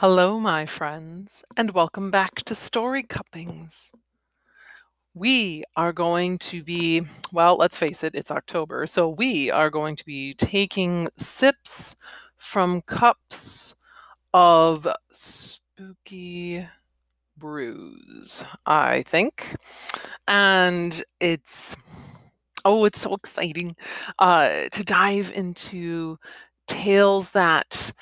Hello, my friends, and welcome back to Story Cuppings. We are going to be, well, let's face it, it's October, so we are going to be taking sips from cups of spooky brews, I think. And it's, oh, it's so exciting uh, to dive into tales that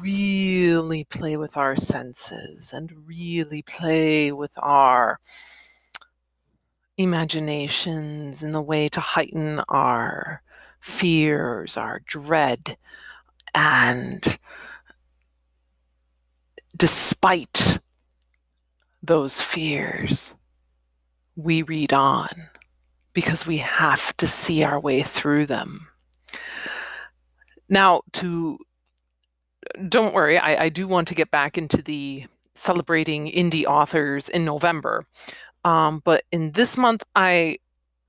really play with our senses and really play with our imaginations in the way to heighten our fears, our dread, and despite those fears, we read on because we have to see our way through them. Now, to don't worry, I, I do want to get back into the celebrating indie authors in November. Um, but in this month, I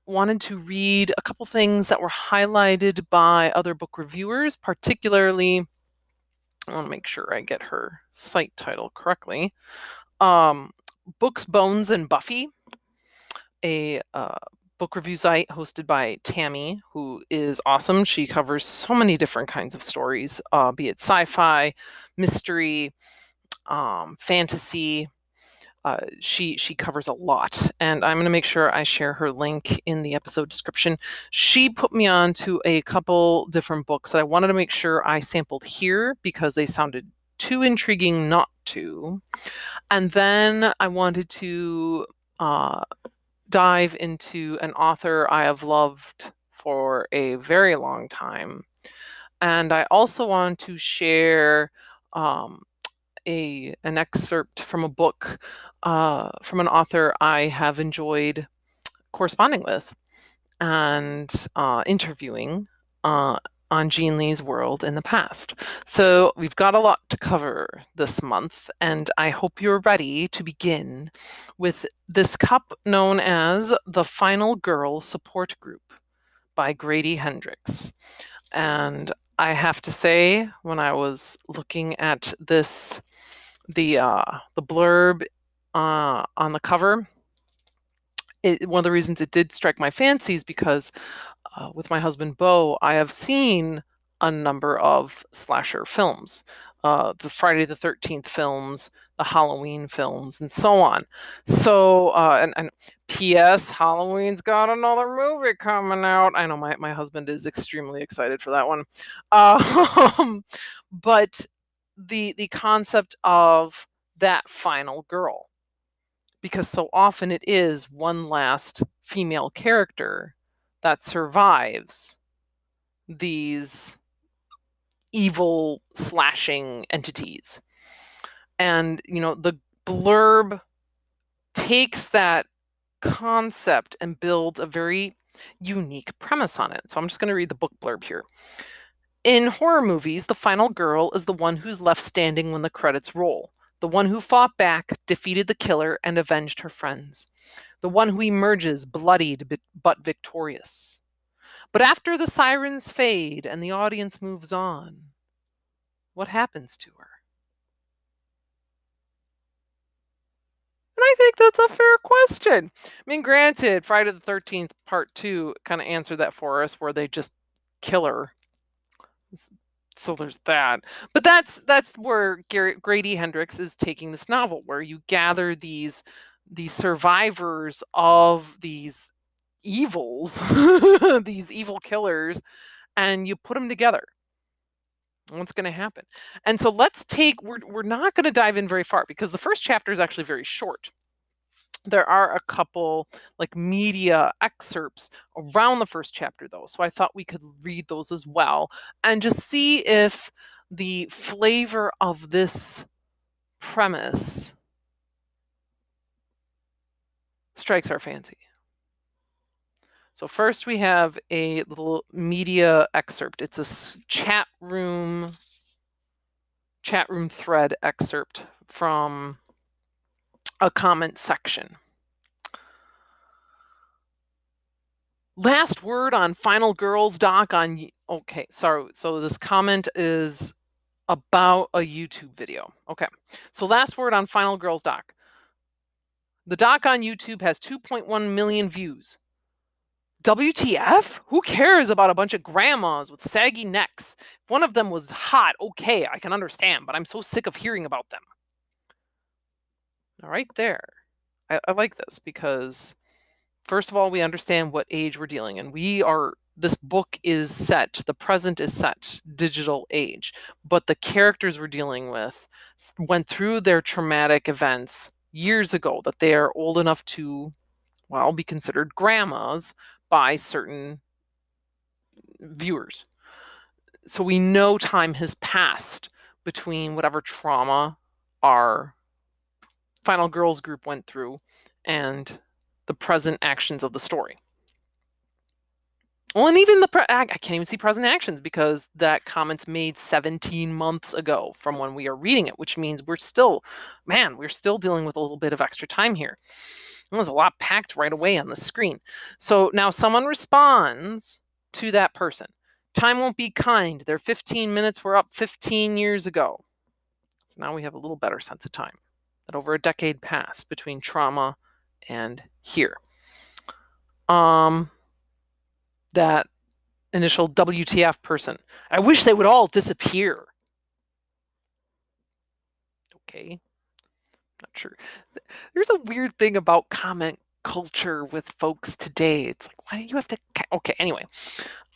wanted to read a couple things that were highlighted by other book reviewers, particularly. I want to make sure I get her site title correctly. Um, Books, Bones, and Buffy, a uh, book review site hosted by Tammy, who is awesome. She covers so many different kinds of stories, uh, be it sci fi, mystery, um, fantasy. Uh, she she covers a lot, and I'm going to make sure I share her link in the episode description. She put me on to a couple different books that I wanted to make sure I sampled here because they sounded too intriguing not to. And then I wanted to uh, dive into an author I have loved for a very long time. And I also want to share um, a an excerpt from a book uh, from an author I have enjoyed corresponding with and uh, interviewing. Uh, on Jean Lee's world in the past. So we've got a lot to cover this month, and I hope you're ready to begin with this cup known as the Final Girl Support Group by Grady Hendrix. And I have to say, when I was looking at this, the uh, the blurb uh, on the cover, it, one of the reasons it did strike my fancy is because uh, with my husband Bo, I have seen a number of slasher films, uh, the Friday the Thirteenth films, the Halloween films, and so on. So, uh, and, and P.S. Halloween's got another movie coming out. I know my my husband is extremely excited for that one, um, but the the concept of that final girl because so often it is one last female character that survives these evil slashing entities. And, you know, the blurb takes that concept and builds a very unique premise on it. So I'm just going to read the book blurb here. In horror movies, the final girl is the one who's left standing when the credits roll, the one who fought back, defeated the killer, and avenged her friends the one who emerges bloodied but victorious. But after the sirens fade and the audience moves on, what happens to her? And I think that's a fair question. I mean, granted, Friday the 13th, part two, kind of answered that for us, where they just kill her. So there's that. But that's that's where Gary, Grady Hendrix is taking this novel, where you gather these the survivors of these evils, these evil killers, and you put them together. What's going to happen? And so let's take, we're, we're not going to dive in very far because the first chapter is actually very short. There are a couple like media excerpts around the first chapter, though. So I thought we could read those as well and just see if the flavor of this premise strikes our fancy. So first we have a little media excerpt. It's a chat room chat room thread excerpt from a comment section. Last word on Final Girls doc on okay, sorry. So this comment is about a YouTube video. Okay, so last word on Final Girls doc. The doc on YouTube has 2.1 million views. WTF? Who cares about a bunch of grandmas with saggy necks? If one of them was hot, okay, I can understand, but I'm so sick of hearing about them. Right there. I, I like this because, first of all, we understand what age we're dealing in. We are this book is set, the present is set, digital age, but the characters we're dealing with went through their traumatic events years ago that they are old enough to, well, be considered grandmas by certain viewers. So we know time has passed between whatever trauma our final girls group went through and the present actions of the story. Well, and even the pre- I can't even see present actions because that comment's made 17 months ago from when we are reading it, which means we're still, man, we're still dealing with a little bit of extra time here. And there's a lot packed right away on the screen. So now someone responds to that person. Time won't be kind. Their 15 minutes were up 15 years ago. So now we have a little better sense of time. That over a decade passed between trauma and here. Um, that initial WTF person. I wish they would all disappear. Okay. Not sure. There's a weird thing about comment culture with folks today. It's like, why do you have to? Okay, anyway.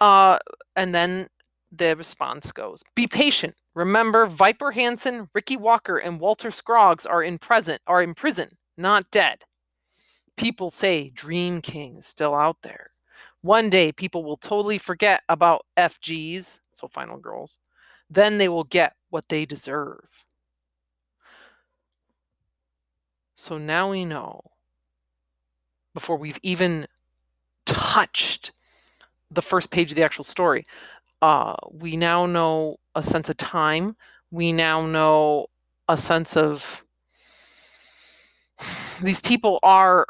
Uh, and then the response goes Be patient. Remember, Viper Hanson, Ricky Walker, and Walter Scroggs are in present are in prison, not dead. People say Dream King is still out there. One day, people will totally forget about FGs, so final girls. Then they will get what they deserve. So now we know, before we've even touched the first page of the actual story, uh, we now know a sense of time. We now know a sense of these people are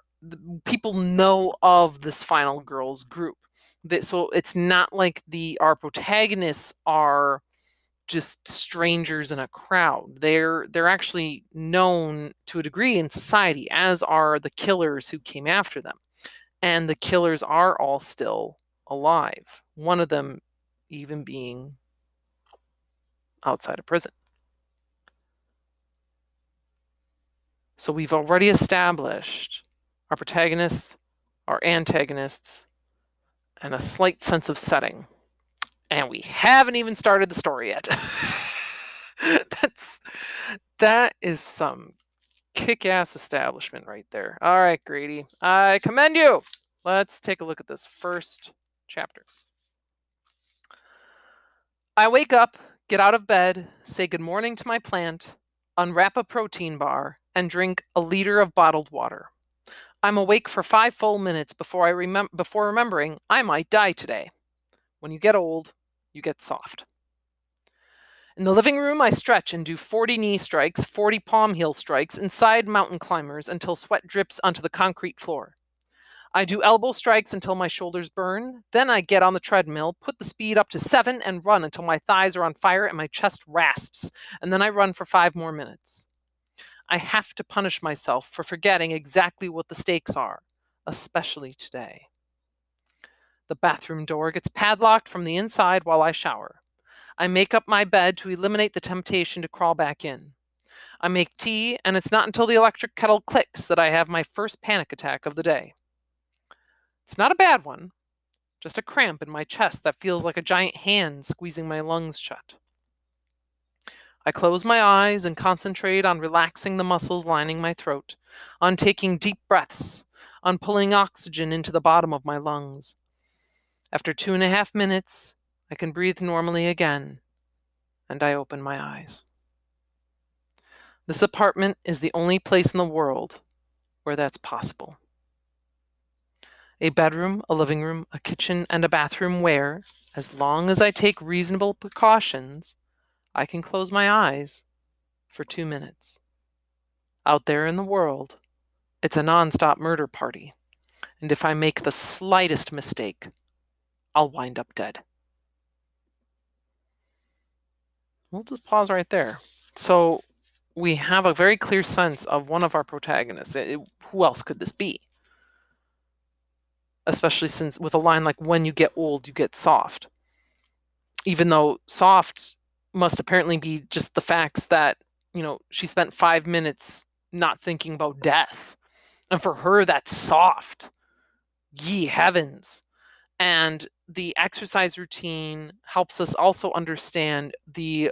people know of this final girls group. That so it's not like the our protagonists are just strangers in a crowd. They're they're actually known to a degree in society as are the killers who came after them. And the killers are all still alive one of them even being outside of prison. So we've already established our protagonists, our antagonists, and a slight sense of setting. And we haven't even started the story yet. That's that is some kick-ass establishment right there. All right, Grady. I commend you. Let's take a look at this first chapter. I wake up, get out of bed, say good morning to my plant, unwrap a protein bar, and drink a liter of bottled water. I'm awake for five full minutes before I remem- before remembering I might die today. When you get old, you get soft. In the living room, I stretch and do 40 knee strikes, 40 palm heel strikes inside mountain climbers until sweat drips onto the concrete floor. I do elbow strikes until my shoulders burn. Then I get on the treadmill, put the speed up to seven, and run until my thighs are on fire and my chest rasps. And then I run for five more minutes. I have to punish myself for forgetting exactly what the stakes are, especially today. The bathroom door gets padlocked from the inside while I shower. I make up my bed to eliminate the temptation to crawl back in. I make tea, and it's not until the electric kettle clicks that I have my first panic attack of the day. It's not a bad one, just a cramp in my chest that feels like a giant hand squeezing my lungs shut. I close my eyes and concentrate on relaxing the muscles lining my throat, on taking deep breaths, on pulling oxygen into the bottom of my lungs. After two and a half minutes, I can breathe normally again, and I open my eyes. This apartment is the only place in the world where that's possible. A bedroom, a living room, a kitchen, and a bathroom where, as long as I take reasonable precautions, I can close my eyes for two minutes. Out there in the world, it's a nonstop murder party. And if I make the slightest mistake, I'll wind up dead. we'll just pause right there. So we have a very clear sense of one of our protagonists. It, who else could this be? Especially since with a line like, when you get old, you get soft. Even though soft must apparently be just the facts that, you know, she spent five minutes not thinking about death. And for her, that's soft. Ye heavens. And the exercise routine helps us also understand the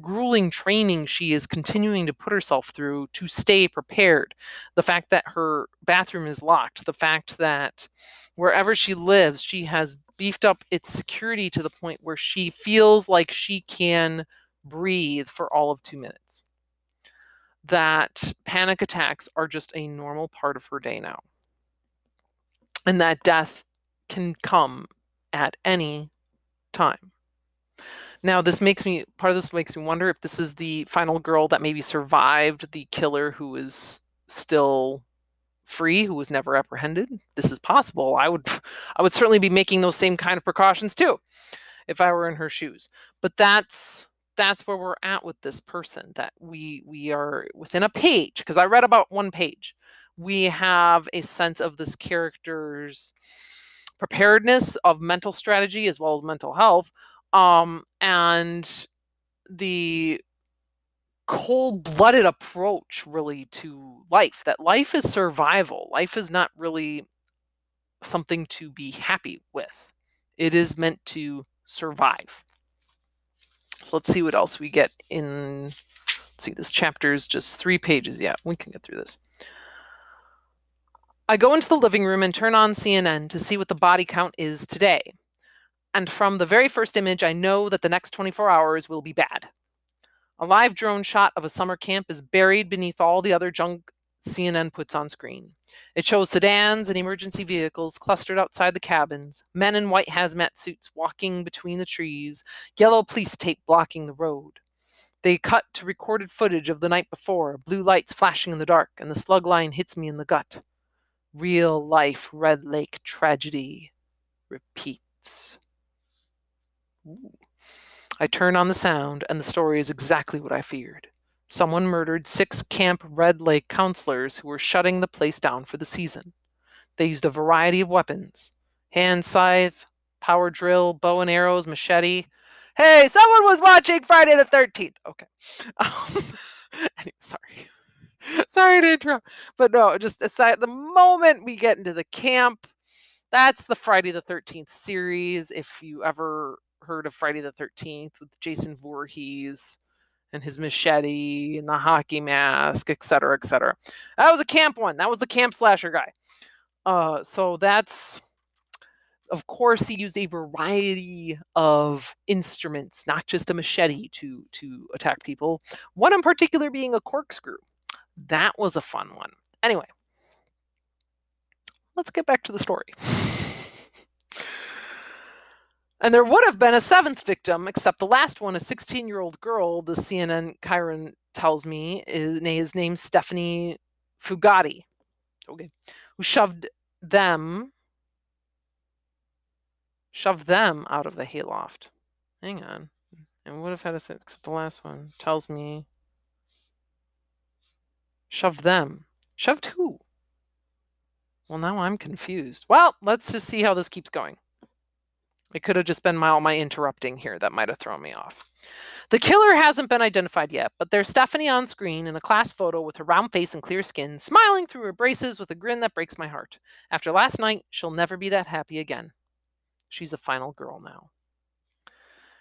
grueling training she is continuing to put herself through to stay prepared. The fact that her bathroom is locked, the fact that wherever she lives, she has beefed up its security to the point where she feels like she can breathe for all of two minutes. That panic attacks are just a normal part of her day now. And that death can come at any time. Now, this makes me part of this makes me wonder if this is the final girl that maybe survived the killer who is still free, who was never apprehended. This is possible. I would I would certainly be making those same kind of precautions too if I were in her shoes. But that's that's where we're at with this person that we we are within a page because I read about one page. We have a sense of this character's preparedness of mental strategy as well as mental health um, and the cold-blooded approach really to life that life is survival. Life is not really something to be happy with. It is meant to survive. So let's see what else we get in let's see this chapter is just three pages. Yeah we can get through this. I go into the living room and turn on cnn to see what the body count is today and from the very first image, I know that the next 24 hours will be bad. A live drone shot of a summer camp is buried beneath all the other junk CNN puts on screen. It shows sedans and emergency vehicles clustered outside the cabins, men in white hazmat suits walking between the trees, yellow police tape blocking the road. They cut to recorded footage of the night before, blue lights flashing in the dark, and the slug line hits me in the gut. Real life Red Lake tragedy repeats. I turn on the sound, and the story is exactly what I feared. Someone murdered six Camp Red Lake counselors who were shutting the place down for the season. They used a variety of weapons hand scythe, power drill, bow and arrows, machete. Hey, someone was watching Friday the 13th. Okay. Um, anyway, sorry. sorry to interrupt. But no, just aside, the moment we get into the camp, that's the Friday the 13th series. If you ever heard of Friday the 13th with Jason Voorhees and his machete and the hockey mask, et cetera, et cetera. That was a camp one. That was the camp slasher guy. Uh, so that's, of course, he used a variety of instruments, not just a machete to to attack people. One in particular being a corkscrew. That was a fun one. Anyway, let's get back to the story. And there would have been a seventh victim, except the last one, a 16 year old girl, the CNN chyron tells me, is, is named Stephanie Fugati, okay, who shoved them, shoved them out of the hayloft. Hang on. And would have had a except the last one tells me, shoved them. Shoved who? Well, now I'm confused. Well, let's just see how this keeps going. It could have just been my, all my interrupting here that might have thrown me off. The killer hasn't been identified yet, but there's Stephanie on screen in a class photo with her round face and clear skin, smiling through her braces with a grin that breaks my heart. After last night, she'll never be that happy again. She's a final girl now.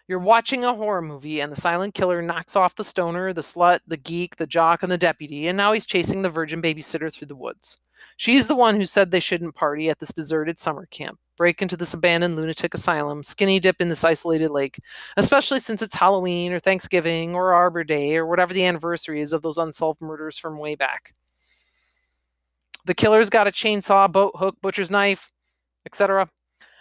You're watching a horror movie, and the silent killer knocks off the stoner, the slut, the geek, the jock, and the deputy, and now he's chasing the virgin babysitter through the woods. She's the one who said they shouldn't party at this deserted summer camp break into this abandoned lunatic asylum, skinny dip in this isolated lake, especially since it's Halloween or Thanksgiving or Arbor Day or whatever the anniversary is of those unsolved murders from way back. The killer's got a chainsaw, boat hook, butcher's knife, etc.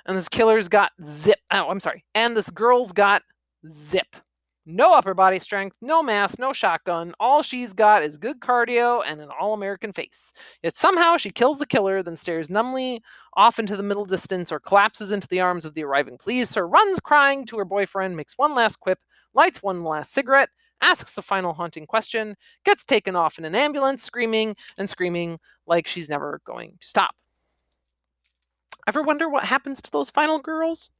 And this killer's got zip. Oh, I'm sorry. And this girl's got zip. No upper body strength, no mass, no shotgun. All she's got is good cardio and an all American face. Yet somehow she kills the killer, then stares numbly off into the middle distance or collapses into the arms of the arriving police, or runs crying to her boyfriend, makes one last quip, lights one last cigarette, asks a final haunting question, gets taken off in an ambulance, screaming and screaming like she's never going to stop. Ever wonder what happens to those final girls?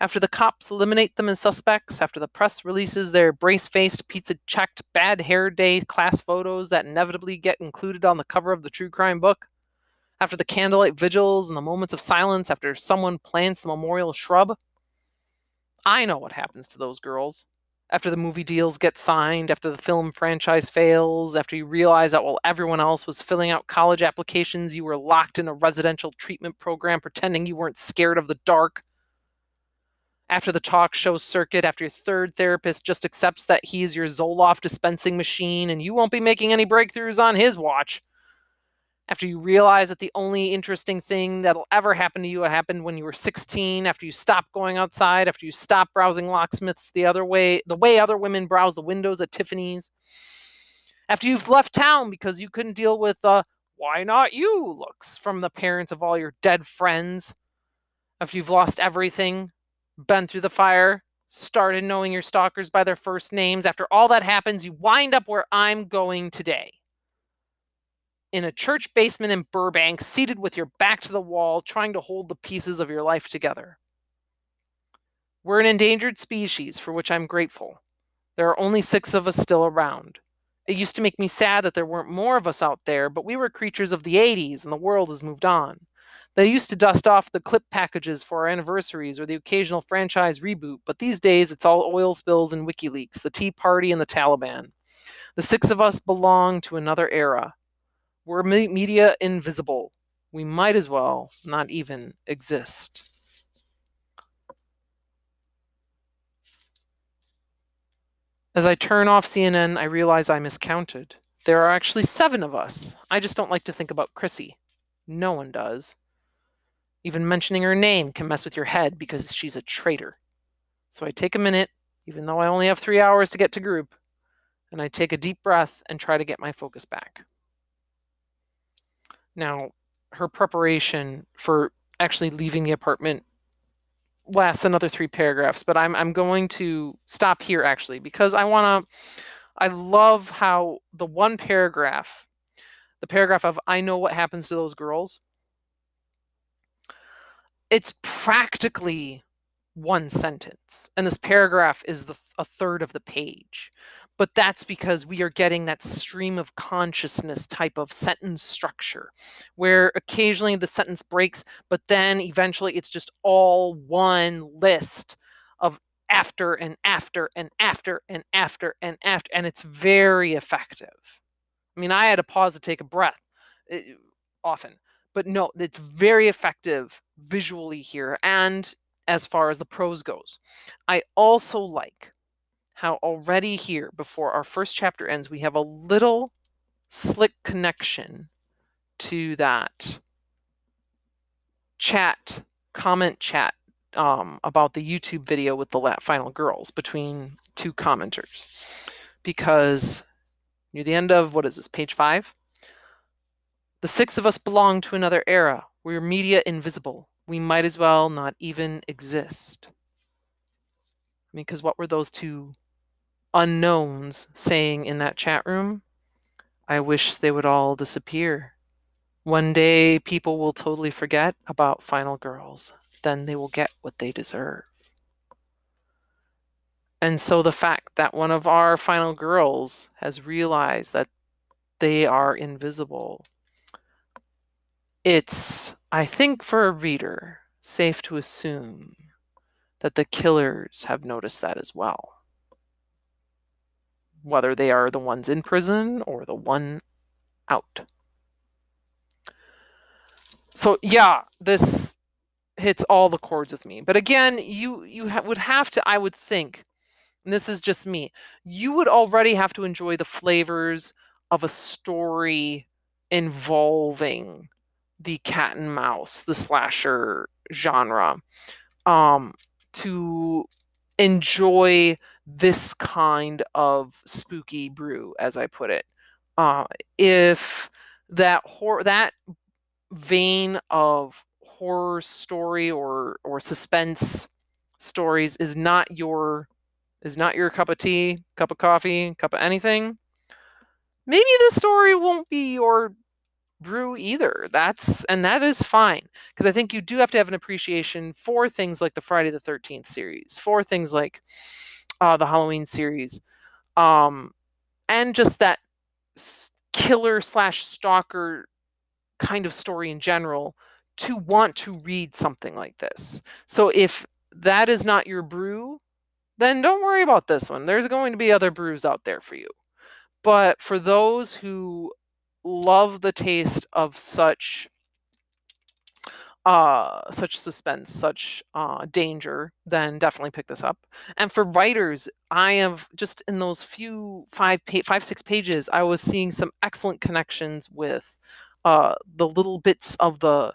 After the cops eliminate them as suspects, after the press releases their brace faced, pizza checked, bad hair day class photos that inevitably get included on the cover of the true crime book, after the candlelight vigils and the moments of silence after someone plants the memorial shrub, I know what happens to those girls. After the movie deals get signed, after the film franchise fails, after you realize that while everyone else was filling out college applications, you were locked in a residential treatment program pretending you weren't scared of the dark after the talk show circuit, after your third therapist just accepts that he's your Zoloft dispensing machine and you won't be making any breakthroughs on his watch, after you realize that the only interesting thing that'll ever happen to you happened when you were 16, after you stop going outside, after you stop browsing locksmiths the other way, the way other women browse the windows at Tiffany's, after you've left town because you couldn't deal with uh, why not you? looks from the parents of all your dead friends, after you've lost everything, been through the fire, started knowing your stalkers by their first names. After all that happens, you wind up where I'm going today. In a church basement in Burbank, seated with your back to the wall, trying to hold the pieces of your life together. We're an endangered species for which I'm grateful. There are only six of us still around. It used to make me sad that there weren't more of us out there, but we were creatures of the 80s and the world has moved on. They used to dust off the clip packages for our anniversaries or the occasional franchise reboot, but these days it's all oil spills and WikiLeaks, the Tea Party, and the Taliban. The six of us belong to another era. We're media invisible. We might as well not even exist. As I turn off CNN, I realize I miscounted. There are actually seven of us. I just don't like to think about Chrissy. No one does. Even mentioning her name can mess with your head because she's a traitor. So I take a minute, even though I only have three hours to get to group, and I take a deep breath and try to get my focus back. Now, her preparation for actually leaving the apartment lasts another three paragraphs, but I'm I'm going to stop here actually because I want to I love how the one paragraph, the paragraph of I know what happens to those girls it's practically one sentence and this paragraph is the a third of the page but that's because we are getting that stream of consciousness type of sentence structure where occasionally the sentence breaks but then eventually it's just all one list of after and after and after and after and after and it's very effective. I mean i had to pause to take a breath eh, often but no, it's very effective visually here and as far as the prose goes. I also like how already here, before our first chapter ends, we have a little slick connection to that chat, comment chat um, about the YouTube video with the final girls between two commenters. Because near the end of, what is this, page five? The six of us belong to another era. We're media invisible. We might as well not even exist. I mean, because what were those two unknowns saying in that chat room? I wish they would all disappear. One day people will totally forget about Final Girls. Then they will get what they deserve. And so the fact that one of our final girls has realized that they are invisible it's, I think, for a reader, safe to assume that the killers have noticed that as well. Whether they are the ones in prison or the one out. So yeah, this hits all the chords with me. But again, you you ha would have to, I would think, and this is just me, you would already have to enjoy the flavors of a story involving the cat and mouse, the slasher genre, um, to enjoy this kind of spooky brew, as I put it. Uh, if that horror that vein of horror story or or suspense stories is not your is not your cup of tea, cup of coffee, cup of anything, maybe the story won't be your brew either. That's and that is fine because I think you do have to have an appreciation for things like the Friday the 13th series, for things like uh, the Halloween series, um, and just that killer slash stalker kind of story in general to want to read something like this. So if that is not your brew, then don't worry about this one. There's going to be other brews out there for you. But for those who love the taste of such uh, such suspense, such uh, danger, then definitely pick this up. And for writers, I have just in those few five, pa- five, six pages, I was seeing some excellent connections with uh, the little bits of the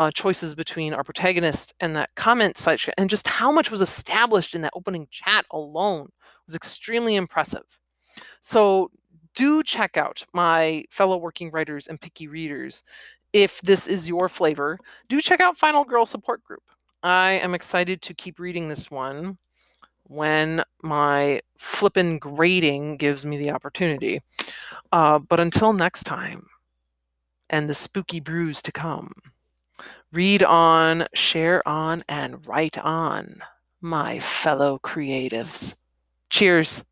uh, choices between our protagonist and that comment section, and just how much was established in that opening chat alone was extremely impressive. So do check out my fellow working writers and picky readers if this is your flavor, do check out Final Girl Support Group. I am excited to keep reading this one when my flippin' grading gives me the opportunity. Uh, but until next time, and the spooky brews to come, read on, share on, and write on, my fellow creatives. Cheers.